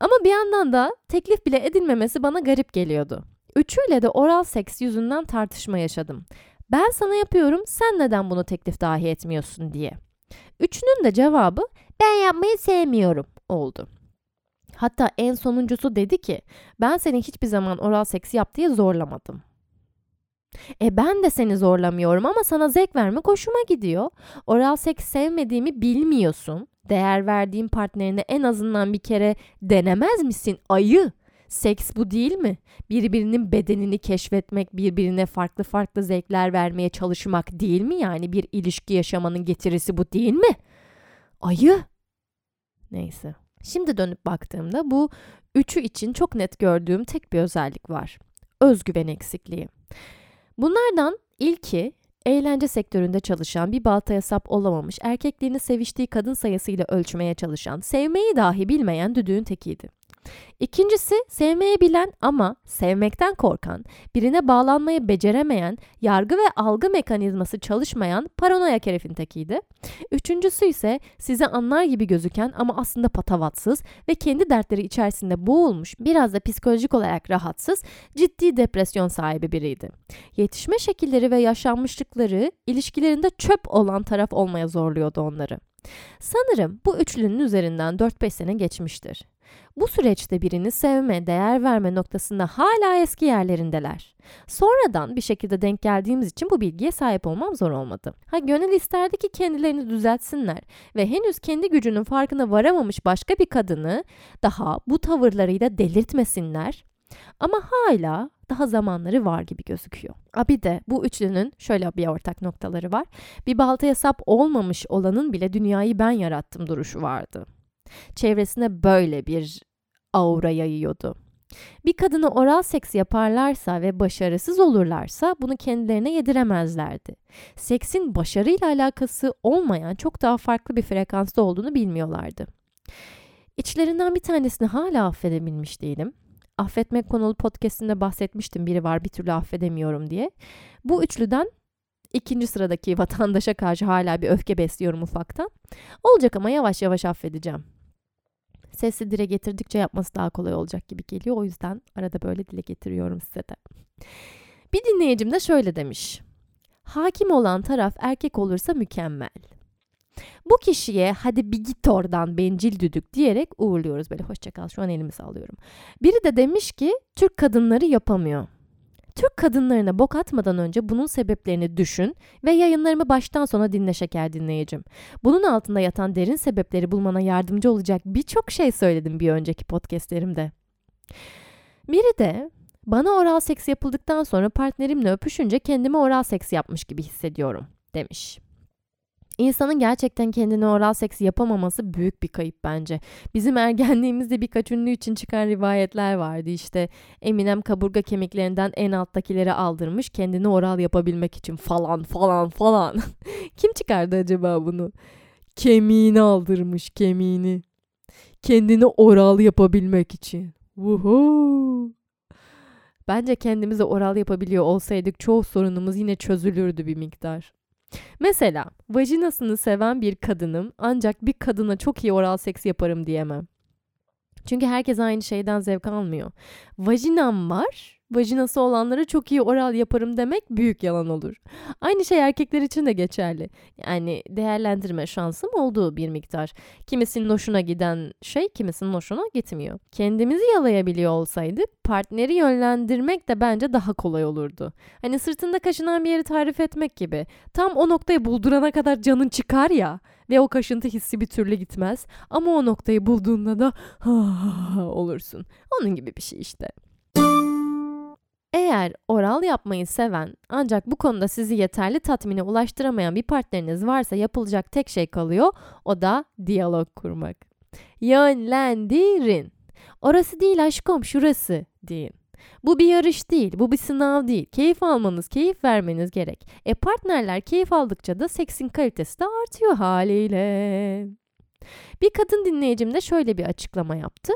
Ama bir yandan da teklif bile edilmemesi bana garip geliyordu. Üçüyle de oral seks yüzünden tartışma yaşadım. Ben sana yapıyorum, sen neden bunu teklif dahi etmiyorsun diye. Üçünün de cevabı ben yapmayı sevmiyorum oldu. Hatta en sonuncusu dedi ki ben seni hiçbir zaman oral seks yap diye zorlamadım. E ben de seni zorlamıyorum ama sana zevk vermek hoşuma gidiyor. Oral seks sevmediğimi bilmiyorsun. Değer verdiğin partnerine en azından bir kere denemez misin? Ayı. Seks bu değil mi? Birbirinin bedenini keşfetmek, birbirine farklı farklı zevkler vermeye çalışmak değil mi? Yani bir ilişki yaşamanın getirisi bu değil mi? Ayı. Neyse. Şimdi dönüp baktığımda bu üçü için çok net gördüğüm tek bir özellik var. Özgüven eksikliği. Bunlardan ilki eğlence sektöründe çalışan bir baltaya sap olamamış, erkekliğini seviştiği kadın sayısıyla ölçmeye çalışan, sevmeyi dahi bilmeyen düdüğün tekiydi. İkincisi sevmeyi bilen ama sevmekten korkan, birine bağlanmayı beceremeyen, yargı ve algı mekanizması çalışmayan paranoyak herifin tekiydi. Üçüncüsü ise size anlar gibi gözüken ama aslında patavatsız ve kendi dertleri içerisinde boğulmuş, biraz da psikolojik olarak rahatsız, ciddi depresyon sahibi biriydi. Yetişme şekilleri ve yaşanmışlıkları ilişkilerinde çöp olan taraf olmaya zorluyordu onları. Sanırım bu üçlünün üzerinden 4-5 sene geçmiştir. Bu süreçte birini sevme, değer verme noktasında hala eski yerlerindeler. Sonradan bir şekilde denk geldiğimiz için bu bilgiye sahip olmam zor olmadı. Ha gönül isterdi ki kendilerini düzeltsinler ve henüz kendi gücünün farkına varamamış başka bir kadını daha bu tavırlarıyla delirtmesinler. Ama hala daha zamanları var gibi gözüküyor. Abi de bu üçlünün şöyle bir ortak noktaları var. Bir baltaya sap olmamış olanın bile dünyayı ben yarattım duruşu vardı. Çevresine böyle bir aura yayıyordu. Bir kadını oral seks yaparlarsa ve başarısız olurlarsa bunu kendilerine yediremezlerdi. Seksin başarıyla alakası olmayan çok daha farklı bir frekansta olduğunu bilmiyorlardı. İçlerinden bir tanesini hala affedebilmiş değilim. affetmek konulu podcastinde bahsetmiştim. Biri var bir türlü affedemiyorum diye. Bu üçlüden ikinci sıradaki vatandaşa karşı hala bir öfke besliyorum ufaktan. Olacak ama yavaş yavaş affedeceğim. Sesli dile getirdikçe yapması daha kolay olacak gibi geliyor. O yüzden arada böyle dile getiriyorum size de. Bir dinleyicim de şöyle demiş. Hakim olan taraf erkek olursa mükemmel. Bu kişiye hadi bir git oradan bencil düdük diyerek uğurluyoruz. Böyle hoşçakal şu an elimi sallıyorum. Biri de demiş ki Türk kadınları yapamıyor. Türk kadınlarına bok atmadan önce bunun sebeplerini düşün ve yayınlarımı baştan sona dinle şeker dinleyicim. Bunun altında yatan derin sebepleri bulmana yardımcı olacak birçok şey söyledim bir önceki podcastlerimde. Biri de bana oral seks yapıldıktan sonra partnerimle öpüşünce kendimi oral seks yapmış gibi hissediyorum demiş. İnsanın gerçekten kendine oral seks yapamaması büyük bir kayıp bence. Bizim ergenliğimizde birkaç ünlü için çıkan rivayetler vardı. İşte Eminem kaburga kemiklerinden en alttakileri aldırmış kendini oral yapabilmek için falan falan falan. Kim çıkardı acaba bunu? Kemiğini aldırmış kemiğini. Kendini oral yapabilmek için. Woohoo. Bence kendimize oral yapabiliyor olsaydık çoğu sorunumuz yine çözülürdü bir miktar. Mesela vajinasını seven bir kadınım ancak bir kadına çok iyi oral seks yaparım diyemem. Çünkü herkes aynı şeyden zevk almıyor. Vajinam var, vajinası olanlara çok iyi oral yaparım demek büyük yalan olur. Aynı şey erkekler için de geçerli. Yani değerlendirme şansım olduğu bir miktar. Kimisinin hoşuna giden şey kimisinin hoşuna gitmiyor. Kendimizi yalayabiliyor olsaydık partneri yönlendirmek de bence daha kolay olurdu. Hani sırtında kaşınan bir yeri tarif etmek gibi. Tam o noktayı buldurana kadar canın çıkar ya ve o kaşıntı hissi bir türlü gitmez. Ama o noktayı bulduğunda da olursun. Onun gibi bir şey işte. Eğer oral yapmayı seven ancak bu konuda sizi yeterli tatmine ulaştıramayan bir partneriniz varsa yapılacak tek şey kalıyor o da diyalog kurmak. Yönlendirin. Orası değil aşkım şurası deyin. Bu bir yarış değil, bu bir sınav değil. Keyif almanız, keyif vermeniz gerek. E partnerler keyif aldıkça da seksin kalitesi de artıyor haliyle. Bir kadın dinleyicim de şöyle bir açıklama yaptı.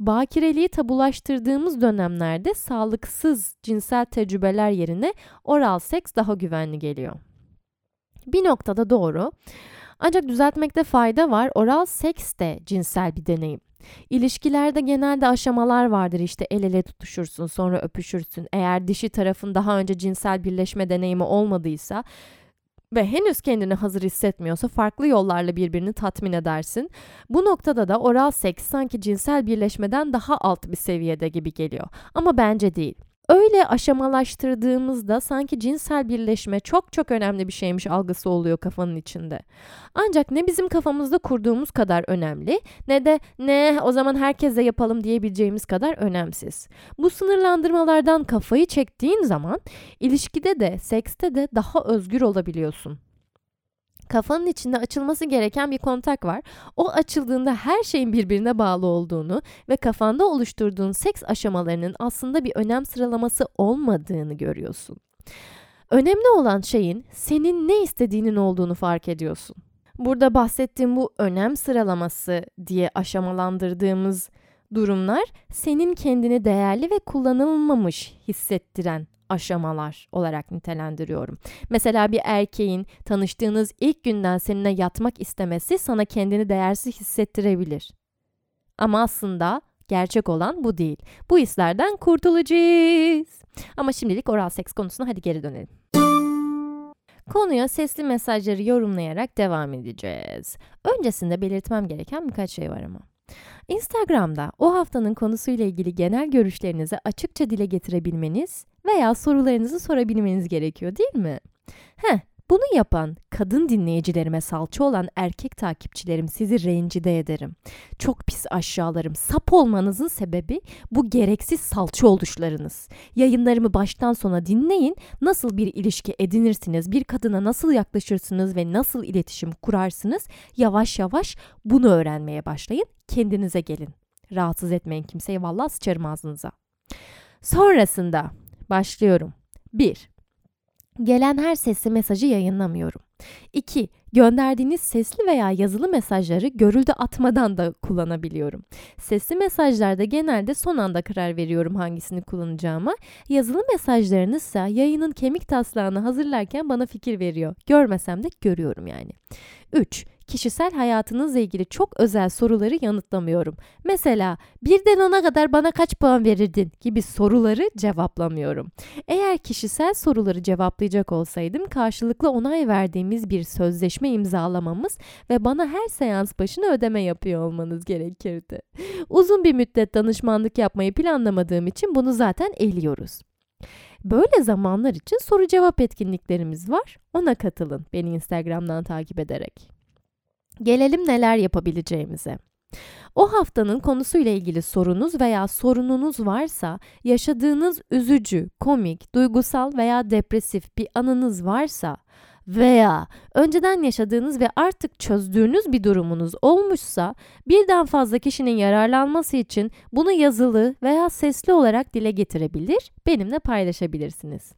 Bakireliği tabulaştırdığımız dönemlerde sağlıksız cinsel tecrübeler yerine oral seks daha güvenli geliyor. Bir noktada doğru. Ancak düzeltmekte fayda var. Oral seks de cinsel bir deneyim. İlişkilerde genelde aşamalar vardır işte el ele tutuşursun sonra öpüşürsün. Eğer dişi tarafın daha önce cinsel birleşme deneyimi olmadıysa ve henüz kendini hazır hissetmiyorsa farklı yollarla birbirini tatmin edersin. Bu noktada da oral seks sanki cinsel birleşmeden daha alt bir seviyede gibi geliyor. Ama bence değil. Öyle aşamalaştırdığımızda sanki cinsel birleşme çok çok önemli bir şeymiş algısı oluyor kafanın içinde. Ancak ne bizim kafamızda kurduğumuz kadar önemli ne de ne o zaman herkese yapalım diyebileceğimiz kadar önemsiz. Bu sınırlandırmalardan kafayı çektiğin zaman ilişkide de sekste de daha özgür olabiliyorsun kafanın içinde açılması gereken bir kontak var. O açıldığında her şeyin birbirine bağlı olduğunu ve kafanda oluşturduğun seks aşamalarının aslında bir önem sıralaması olmadığını görüyorsun. Önemli olan şeyin senin ne istediğinin olduğunu fark ediyorsun. Burada bahsettiğim bu önem sıralaması diye aşamalandırdığımız durumlar senin kendini değerli ve kullanılmamış hissettiren aşamalar olarak nitelendiriyorum. Mesela bir erkeğin tanıştığınız ilk günden seninle yatmak istemesi sana kendini değersiz hissettirebilir. Ama aslında gerçek olan bu değil. Bu hislerden kurtulacağız. Ama şimdilik oral seks konusuna hadi geri dönelim. Konuya sesli mesajları yorumlayarak devam edeceğiz. Öncesinde belirtmem gereken birkaç şey var ama. Instagram'da o haftanın konusuyla ilgili genel görüşlerinizi açıkça dile getirebilmeniz veya sorularınızı sorabilmeniz gerekiyor değil mi? Heh, bunu yapan kadın dinleyicilerime salça olan erkek takipçilerim sizi rencide ederim. Çok pis aşağılarım. Sap olmanızın sebebi bu gereksiz salça oluşlarınız. Yayınlarımı baştan sona dinleyin. Nasıl bir ilişki edinirsiniz, bir kadına nasıl yaklaşırsınız ve nasıl iletişim kurarsınız yavaş yavaş bunu öğrenmeye başlayın. Kendinize gelin. Rahatsız etmeyin kimseyi vallahi sıçarım ağzınıza. Sonrasında başlıyorum. 1. Gelen her sesli mesajı yayınlamıyorum. 2. Gönderdiğiniz sesli veya yazılı mesajları görüldü atmadan da kullanabiliyorum. Sesli mesajlarda genelde son anda karar veriyorum hangisini kullanacağıma. Yazılı mesajlarınız ise yayının kemik taslağını hazırlarken bana fikir veriyor. Görmesem de görüyorum yani. 3 kişisel hayatınızla ilgili çok özel soruları yanıtlamıyorum. Mesela birden ona kadar bana kaç puan verirdin gibi soruları cevaplamıyorum. Eğer kişisel soruları cevaplayacak olsaydım karşılıklı onay verdiğimiz bir sözleşme imzalamamız ve bana her seans başına ödeme yapıyor olmanız gerekirdi. Uzun bir müddet danışmanlık yapmayı planlamadığım için bunu zaten eliyoruz. Böyle zamanlar için soru cevap etkinliklerimiz var. Ona katılın beni Instagram'dan takip ederek. Gelelim neler yapabileceğimize. O haftanın konusuyla ilgili sorunuz veya sorununuz varsa, yaşadığınız üzücü, komik, duygusal veya depresif bir anınız varsa veya önceden yaşadığınız ve artık çözdüğünüz bir durumunuz olmuşsa birden fazla kişinin yararlanması için bunu yazılı veya sesli olarak dile getirebilir, benimle paylaşabilirsiniz.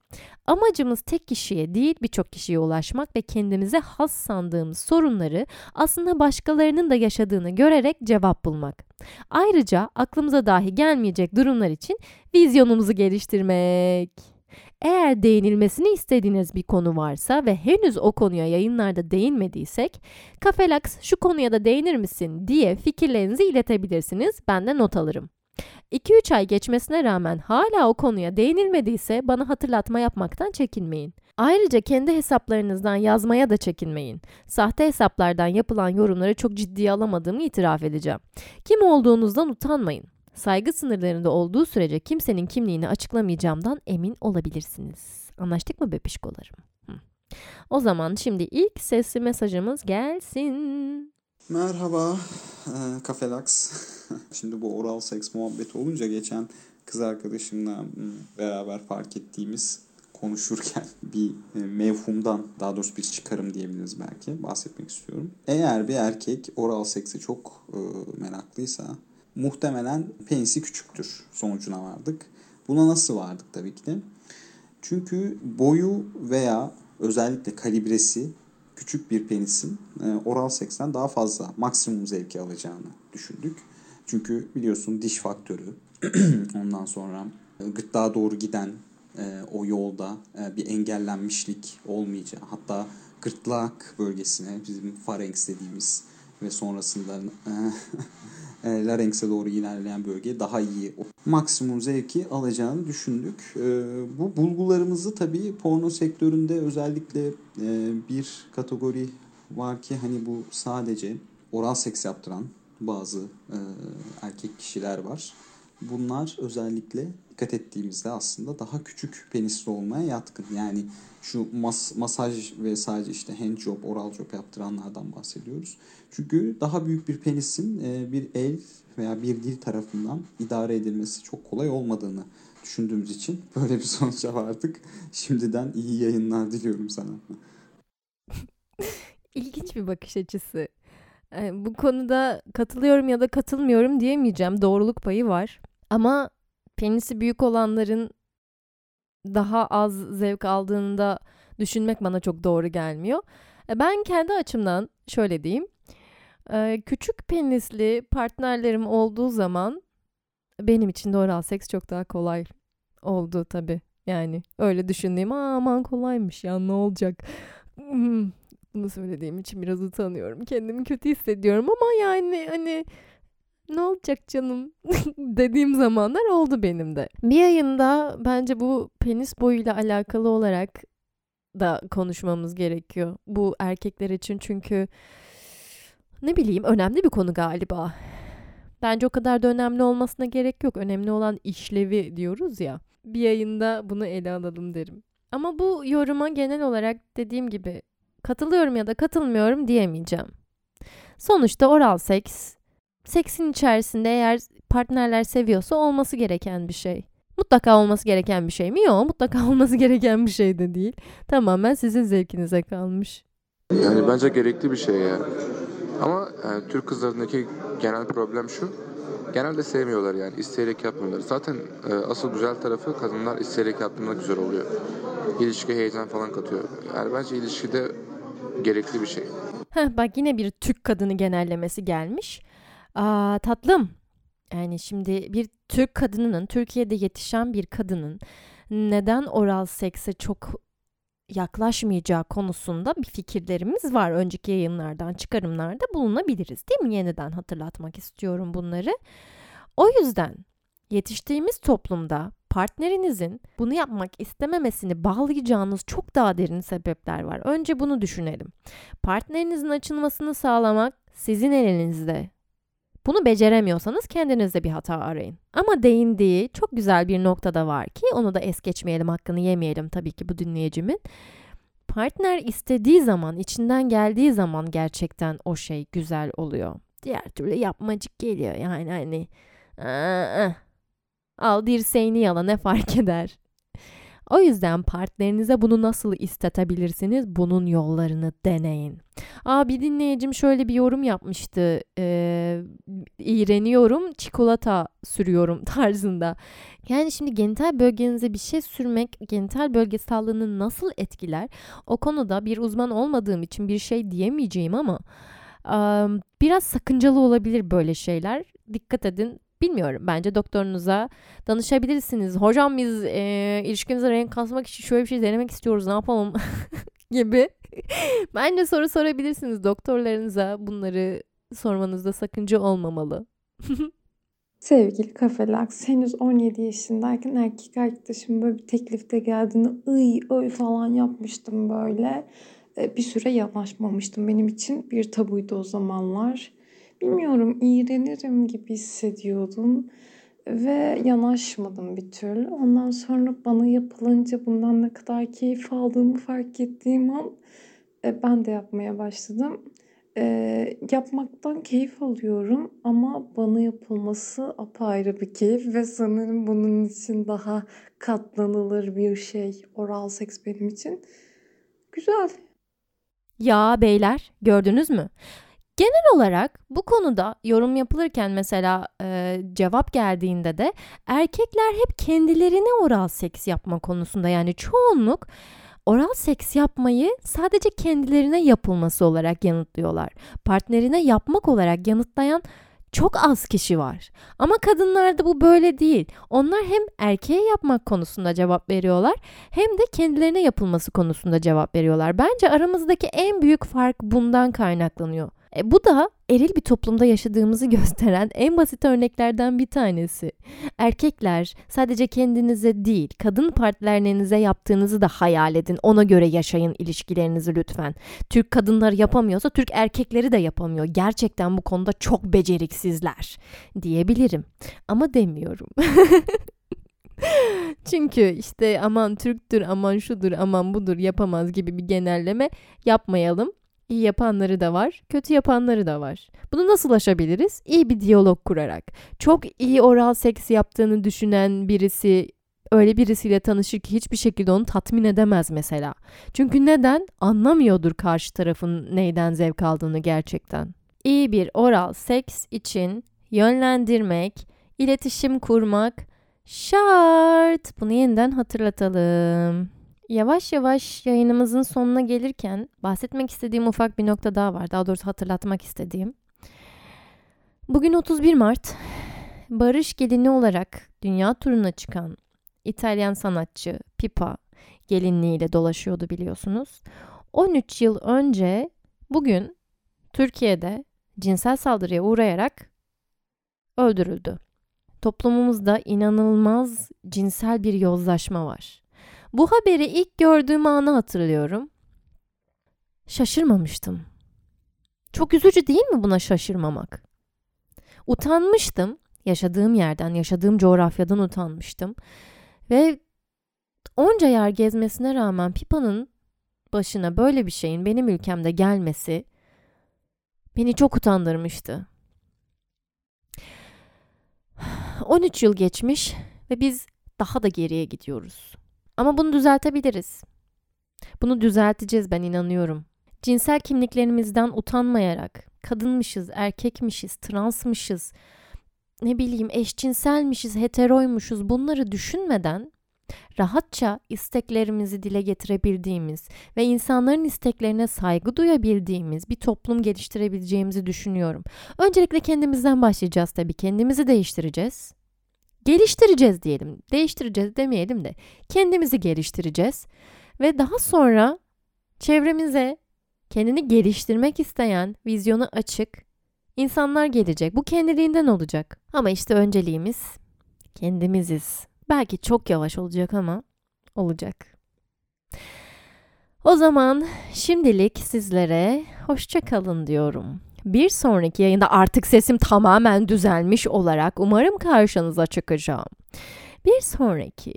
Amacımız tek kişiye değil birçok kişiye ulaşmak ve kendimize has sandığımız sorunları aslında başkalarının da yaşadığını görerek cevap bulmak. Ayrıca aklımıza dahi gelmeyecek durumlar için vizyonumuzu geliştirmek. Eğer değinilmesini istediğiniz bir konu varsa ve henüz o konuya yayınlarda değinmediysek, Kafelax şu konuya da değinir misin diye fikirlerinizi iletebilirsiniz. Ben de not alırım. 2-3 ay geçmesine rağmen hala o konuya değinilmediyse bana hatırlatma yapmaktan çekinmeyin. Ayrıca kendi hesaplarınızdan yazmaya da çekinmeyin. Sahte hesaplardan yapılan yorumları çok ciddiye alamadığımı itiraf edeceğim. Kim olduğunuzdan utanmayın. Saygı sınırlarında olduğu sürece kimsenin kimliğini açıklamayacağımdan emin olabilirsiniz. Anlaştık mı bebişkolarım? Hı. O zaman şimdi ilk sesli mesajımız gelsin. Merhaba, e, Kafelax. Şimdi bu oral seks muhabbeti olunca geçen kız arkadaşımla beraber fark ettiğimiz konuşurken bir e, mevhumdan daha doğrusu bir çıkarım diyebiliriz belki bahsetmek istiyorum. Eğer bir erkek oral seksi çok e, meraklıysa muhtemelen penisi küçüktür sonucuna vardık. Buna nasıl vardık tabii ki de? Çünkü boyu veya özellikle kalibresi küçük bir penisin e, oral seksten daha fazla maksimum zevki alacağını düşündük. Çünkü biliyorsun diş faktörü ondan sonra e, gırtlağa doğru giden e, o yolda bir engellenmişlik olmayacağı hatta gırtlak bölgesine bizim pharynx dediğimiz ve sonrasında e, larynx'e doğru ilerleyen bölge daha iyi maksimum zevki alacağını düşündük. E, bu bulgularımızı tabii porno sektöründe özellikle e, bir kategori var ki hani bu sadece oral seks yaptıran bazı e, erkek kişiler var. Bunlar özellikle dikkat ettiğimizde aslında daha küçük penisli olmaya yatkın. Yani şu mas masaj ve sadece işte hand job, oral job yaptıranlardan bahsediyoruz. Çünkü daha büyük bir penisin e, bir el veya bir dil tarafından idare edilmesi çok kolay olmadığını düşündüğümüz için böyle bir sonuca vardık. Şimdiden iyi yayınlar diliyorum sana. İlginç bir bakış açısı. E, bu konuda katılıyorum ya da katılmıyorum diyemeyeceğim. Doğruluk payı var. Ama penisi büyük olanların daha az zevk aldığını da düşünmek bana çok doğru gelmiyor. E, ben kendi açımdan şöyle diyeyim. E, küçük penisli partnerlerim olduğu zaman benim için oral seks çok daha kolay oldu tabii. Yani öyle düşündüğüm aman kolaymış ya ne olacak. Hmm, bunu söylediğim için biraz utanıyorum. Kendimi kötü hissediyorum ama yani hani ne olacak canım dediğim zamanlar oldu benim de. Bir yayında bence bu penis boyuyla alakalı olarak da konuşmamız gerekiyor. Bu erkekler için çünkü ne bileyim önemli bir konu galiba. Bence o kadar da önemli olmasına gerek yok. Önemli olan işlevi diyoruz ya. Bir yayında bunu ele alalım derim. Ama bu yoruma genel olarak dediğim gibi katılıyorum ya da katılmıyorum diyemeyeceğim. Sonuçta oral seks seksin içerisinde eğer partnerler seviyorsa olması gereken bir şey. Mutlaka olması gereken bir şey mi? Yok mutlaka olması gereken bir şey de değil. Tamamen sizin zevkinize kalmış. Yani bence gerekli bir şey ya. Ama yani Türk kızlarındaki genel problem şu. Genelde sevmiyorlar yani isteyerek yapmıyorlar. Zaten e, asıl güzel tarafı kadınlar isteyerek yaptığında güzel oluyor. İlişki heyecan falan katıyor. Yani bence ilişkide gerekli bir şey. Heh, bak yine bir Türk kadını genellemesi gelmiş. Aa, tatlım. Yani şimdi bir Türk kadınının, Türkiye'de yetişen bir kadının neden oral sekse çok yaklaşmayacağı konusunda bir fikirlerimiz var. Önceki yayınlardan, çıkarımlarda bulunabiliriz değil mi? Yeniden hatırlatmak istiyorum bunları. O yüzden yetiştiğimiz toplumda partnerinizin bunu yapmak istememesini bağlayacağınız çok daha derin sebepler var. Önce bunu düşünelim. Partnerinizin açılmasını sağlamak sizin elinizde. Bunu beceremiyorsanız kendinizde bir hata arayın. Ama değindiği çok güzel bir nokta da var ki onu da es geçmeyelim, hakkını yemeyelim tabii ki bu dinleyicimin. Partner istediği zaman, içinden geldiği zaman gerçekten o şey güzel oluyor. Diğer türlü yapmacık geliyor yani hani. Aa, al dirseğini yala ne fark eder. O yüzden partnerinize bunu nasıl istetebilirsiniz? Bunun yollarını deneyin. Aa bir dinleyicim şöyle bir yorum yapmıştı. Ee, iğreniyorum, çikolata sürüyorum tarzında. Yani şimdi genital bölgenize bir şey sürmek genital bölge sağlığını nasıl etkiler? O konuda bir uzman olmadığım için bir şey diyemeyeceğim ama biraz sakıncalı olabilir böyle şeyler. Dikkat edin Bilmiyorum. Bence doktorunuza danışabilirsiniz. Hocam biz e, ilişkimize renk kasmak için şöyle bir şey denemek istiyoruz. Ne yapalım? gibi. Bence soru sorabilirsiniz doktorlarınıza. Bunları sormanızda sakınca olmamalı. Sevgili Kafelaks, henüz 17 yaşındayken erkek arkadaşım böyle bir teklifte geldiğinde ıy öy falan yapmıştım böyle. Bir süre yanaşmamıştım. Benim için bir tabuydu o zamanlar bilmiyorum iğrenirim gibi hissediyordum ve yanaşmadım bir türlü. Ondan sonra bana yapılınca bundan ne kadar keyif aldığımı fark ettiğim an e, ben de yapmaya başladım. E, yapmaktan keyif alıyorum ama bana yapılması apayrı bir keyif ve sanırım bunun için daha katlanılır bir şey oral seks benim için. Güzel. Ya beyler gördünüz mü? Genel olarak bu konuda yorum yapılırken mesela e, cevap geldiğinde de erkekler hep kendilerine oral seks yapma konusunda yani çoğunluk oral seks yapmayı sadece kendilerine yapılması olarak yanıtlıyorlar. Partnerine yapmak olarak yanıtlayan çok az kişi var. Ama kadınlarda bu böyle değil. Onlar hem erkeğe yapmak konusunda cevap veriyorlar hem de kendilerine yapılması konusunda cevap veriyorlar. Bence aramızdaki en büyük fark bundan kaynaklanıyor. E, bu da eril bir toplumda yaşadığımızı gösteren en basit örneklerden bir tanesi. Erkekler sadece kendinize değil, kadın partnerlerinize yaptığınızı da hayal edin. Ona göre yaşayın ilişkilerinizi lütfen. Türk kadınları yapamıyorsa Türk erkekleri de yapamıyor. Gerçekten bu konuda çok beceriksizler diyebilirim. Ama demiyorum. Çünkü işte aman Türktür, aman şudur, aman budur yapamaz gibi bir genelleme yapmayalım. İyi yapanları da var, kötü yapanları da var. Bunu nasıl aşabiliriz? İyi bir diyalog kurarak. Çok iyi oral seks yaptığını düşünen birisi öyle birisiyle tanışır ki hiçbir şekilde onu tatmin edemez mesela. Çünkü neden? Anlamıyordur karşı tarafın neyden zevk aldığını gerçekten. İyi bir oral seks için yönlendirmek, iletişim kurmak şart. Bunu yeniden hatırlatalım. Yavaş yavaş yayınımızın sonuna gelirken bahsetmek istediğim ufak bir nokta daha var. Daha doğrusu hatırlatmak istediğim. Bugün 31 Mart. Barış gelini olarak dünya turuna çıkan İtalyan sanatçı Pipa gelinliğiyle dolaşıyordu biliyorsunuz. 13 yıl önce bugün Türkiye'de cinsel saldırıya uğrayarak öldürüldü. Toplumumuzda inanılmaz cinsel bir yozlaşma var. Bu haberi ilk gördüğüm anı hatırlıyorum. Şaşırmamıştım. Çok üzücü değil mi buna şaşırmamak? Utanmıştım. Yaşadığım yerden, yaşadığım coğrafyadan utanmıştım. Ve onca yer gezmesine rağmen Pipa'nın başına böyle bir şeyin benim ülkemde gelmesi beni çok utandırmıştı. 13 yıl geçmiş ve biz daha da geriye gidiyoruz. Ama bunu düzeltebiliriz. Bunu düzelteceğiz ben inanıyorum. Cinsel kimliklerimizden utanmayarak kadınmışız, erkekmişiz, transmışız, ne bileyim eşcinselmişiz, heteroymuşuz bunları düşünmeden rahatça isteklerimizi dile getirebildiğimiz ve insanların isteklerine saygı duyabildiğimiz bir toplum geliştirebileceğimizi düşünüyorum. Öncelikle kendimizden başlayacağız tabii. Kendimizi değiştireceğiz. Geliştireceğiz diyelim. Değiştireceğiz demeyelim de kendimizi geliştireceğiz ve daha sonra çevremize kendini geliştirmek isteyen, vizyonu açık insanlar gelecek. Bu kendiliğinden olacak. Ama işte önceliğimiz kendimiziz. Belki çok yavaş olacak ama olacak. O zaman şimdilik sizlere hoşça kalın diyorum. Bir sonraki yayında artık sesim tamamen düzelmiş olarak umarım karşınıza çıkacağım. Bir sonraki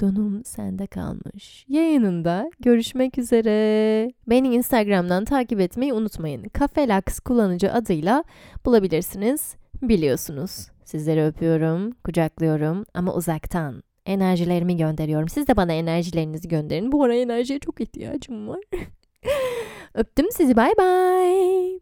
Donum sende kalmış. Yayınında görüşmek üzere. Beni Instagram'dan takip etmeyi unutmayın. Kafelax kullanıcı adıyla bulabilirsiniz. Biliyorsunuz. Sizleri öpüyorum, kucaklıyorum ama uzaktan. Enerjilerimi gönderiyorum. Siz de bana enerjilerinizi gönderin. Bu ara enerjiye çok ihtiyacım var. Öptüm sizi. Bay bay.